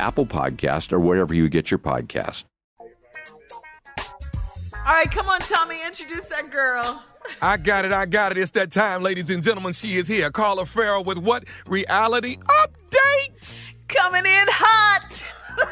Apple Podcast, or wherever you get your podcast. All right, come on, Tommy, introduce that girl. I got it, I got it. It's that time, ladies and gentlemen. She is here. Carla Ferrell with what? Reality update. Coming in hot.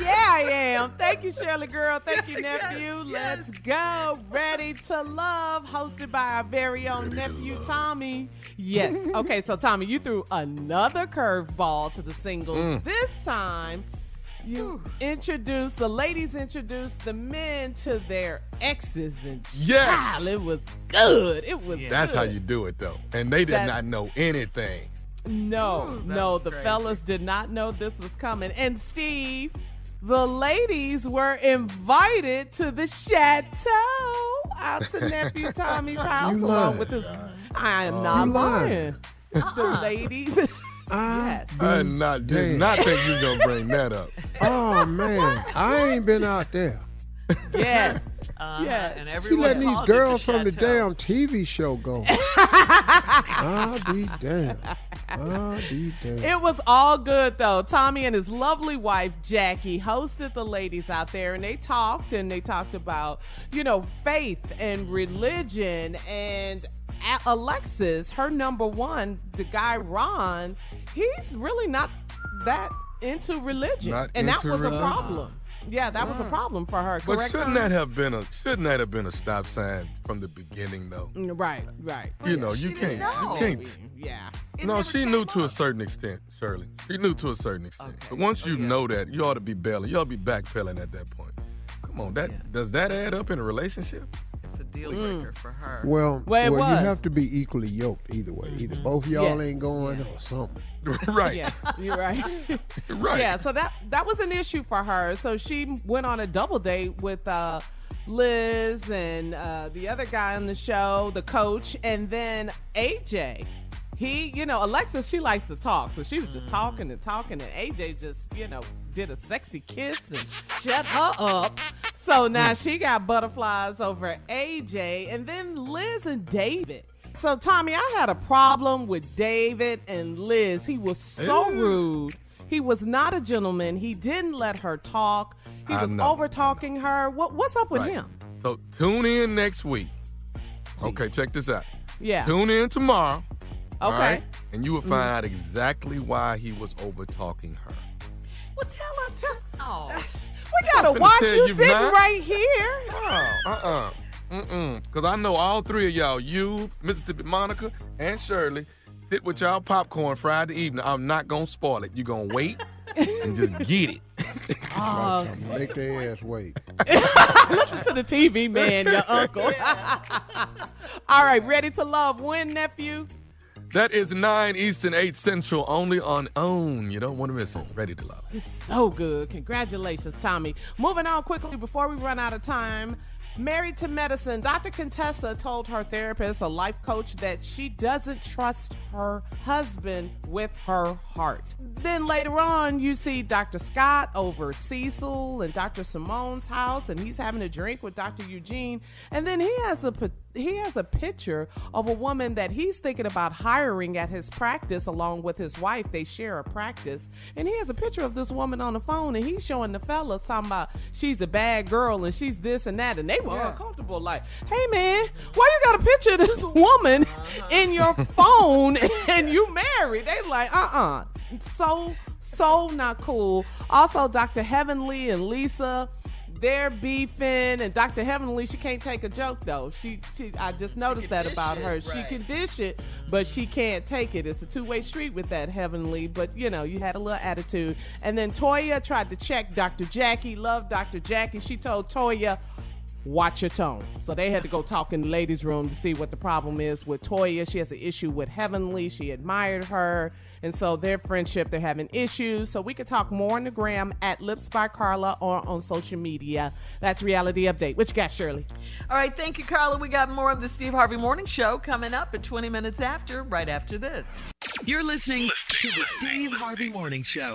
yeah, I am. Thank you, Shirley girl. Thank you, nephew. Let's go. Ready to Love, hosted by our very own Ready nephew, to Tommy. Yes. Okay, so Tommy, you threw another curveball to the singles. Mm. This time, you introduced the ladies introduced the men to their exes and yes. child, it was good. It was that's good. how you do it though. And they did that's, not know anything. No Ooh, no the crazy. fellas did not know this was coming. And steve the ladies were invited to the chateau out to nephew tommy's house along with his i am not lying. uh-uh. the ladies. I, yes. I not, did not think you were going to bring that up. Oh, man. I ain't been out there. Yes. Uh, yes. And everyone letting these girls the from the damn TV show go. I'll be damned. I'll be damned. It was all good though. Tommy and his lovely wife Jackie hosted the ladies out there, and they talked and they talked about you know faith and religion and Alexis, her number one, the guy Ron, he's really not that into religion, not and that was religion. a problem. Yeah, that was a problem for her. But Correct, shouldn't Tom? that have been a shouldn't that have been a stop sign from the beginning though? Mm, Right, right. You know, you can't you can't. Yeah. No, she knew to a certain extent, Shirley. She knew to a certain extent. Okay. But once you Okay. know that, you ought to be bailing. You ought to be backpedaling at that point. Come on, that does that add up in a relationship? It's a deal breaker for her. Well, Well, well, you have to be equally yoked either way. Either both y'all Yes. ain't going or something. right. Yeah, you're right. Right. Yeah, so that that was an issue for her. So she went on a double date with uh, Liz and uh, the other guy on the show, the coach, and then AJ. He, you know, Alexis, she likes to talk, so she was just mm. talking and talking, and AJ just, you know, did a sexy kiss and shut her up. So now mm. she got butterflies over AJ, and then Liz and David So, Tommy, I had a problem with David and Liz. He was so Ew. rude. He was not a gentleman. He didn't let her talk. He I was know, over talking her. What, what's up with Right. him? So tune in next week. Okay, check this out. Yeah. Tune in tomorrow. All Okay. right? And you will find out exactly why he was over talking her. Well, tell her. Tell. Oh. We gotta watch you, you sitting now. right here. Oh, uh-uh. Mm-mm. Because I know all three of y'all, you, Mississippi Monica, and Shirley, sit with y'all popcorn Friday evening. I'm not going to spoil it. You're going to wait and just get it. Oh, Make their ass wait. listen to the TV man, your uncle. All right, ready to love when, nephew? That is 9 Eastern, 8 Central, only on OWN. You don't want to miss it. Ready to love. It's so good. Congratulations, Tommy. Moving on quickly before we run out of time. Married to medicine, Dr. Contessa told her therapist, a life coach, that she doesn't trust her husband with her heart. Then later on, you see Dr. Scott over Cecil and Dr. Simone's house, and he's having a drink with Dr. Eugene. And then he has a he has a picture of a woman that he's thinking about hiring at his practice along with his wife. They share a practice. And he has a picture of this woman on the phone and he's showing the fellas talking about she's a bad girl and she's this and that. And they were uncomfortable, like, hey man, why you got a picture of this woman uh-huh. in your phone and you married? They like, uh-uh. So, so not cool. Also, Dr. Heavenly and Lisa they're beefing and Dr. Heavenly she can't take a joke though. She she I just noticed that about her. She can dish it, but she can't take it. It's a two-way street with that Heavenly, but you know, you had a little attitude. And then Toya tried to check Dr. Jackie, love Dr. Jackie. She told Toya Watch your tone. So they had to go talk in the ladies' room to see what the problem is with Toya. She has an issue with Heavenly. She admired her. And so their friendship, they're having issues. So we could talk more on the gram at Lips by Carla or on social media. That's Reality Update. What you got, Shirley? All right, thank you, Carla. We got more of the Steve Harvey Morning Show coming up at 20 minutes after, right after this. You're listening to the Steve Harvey Morning Show.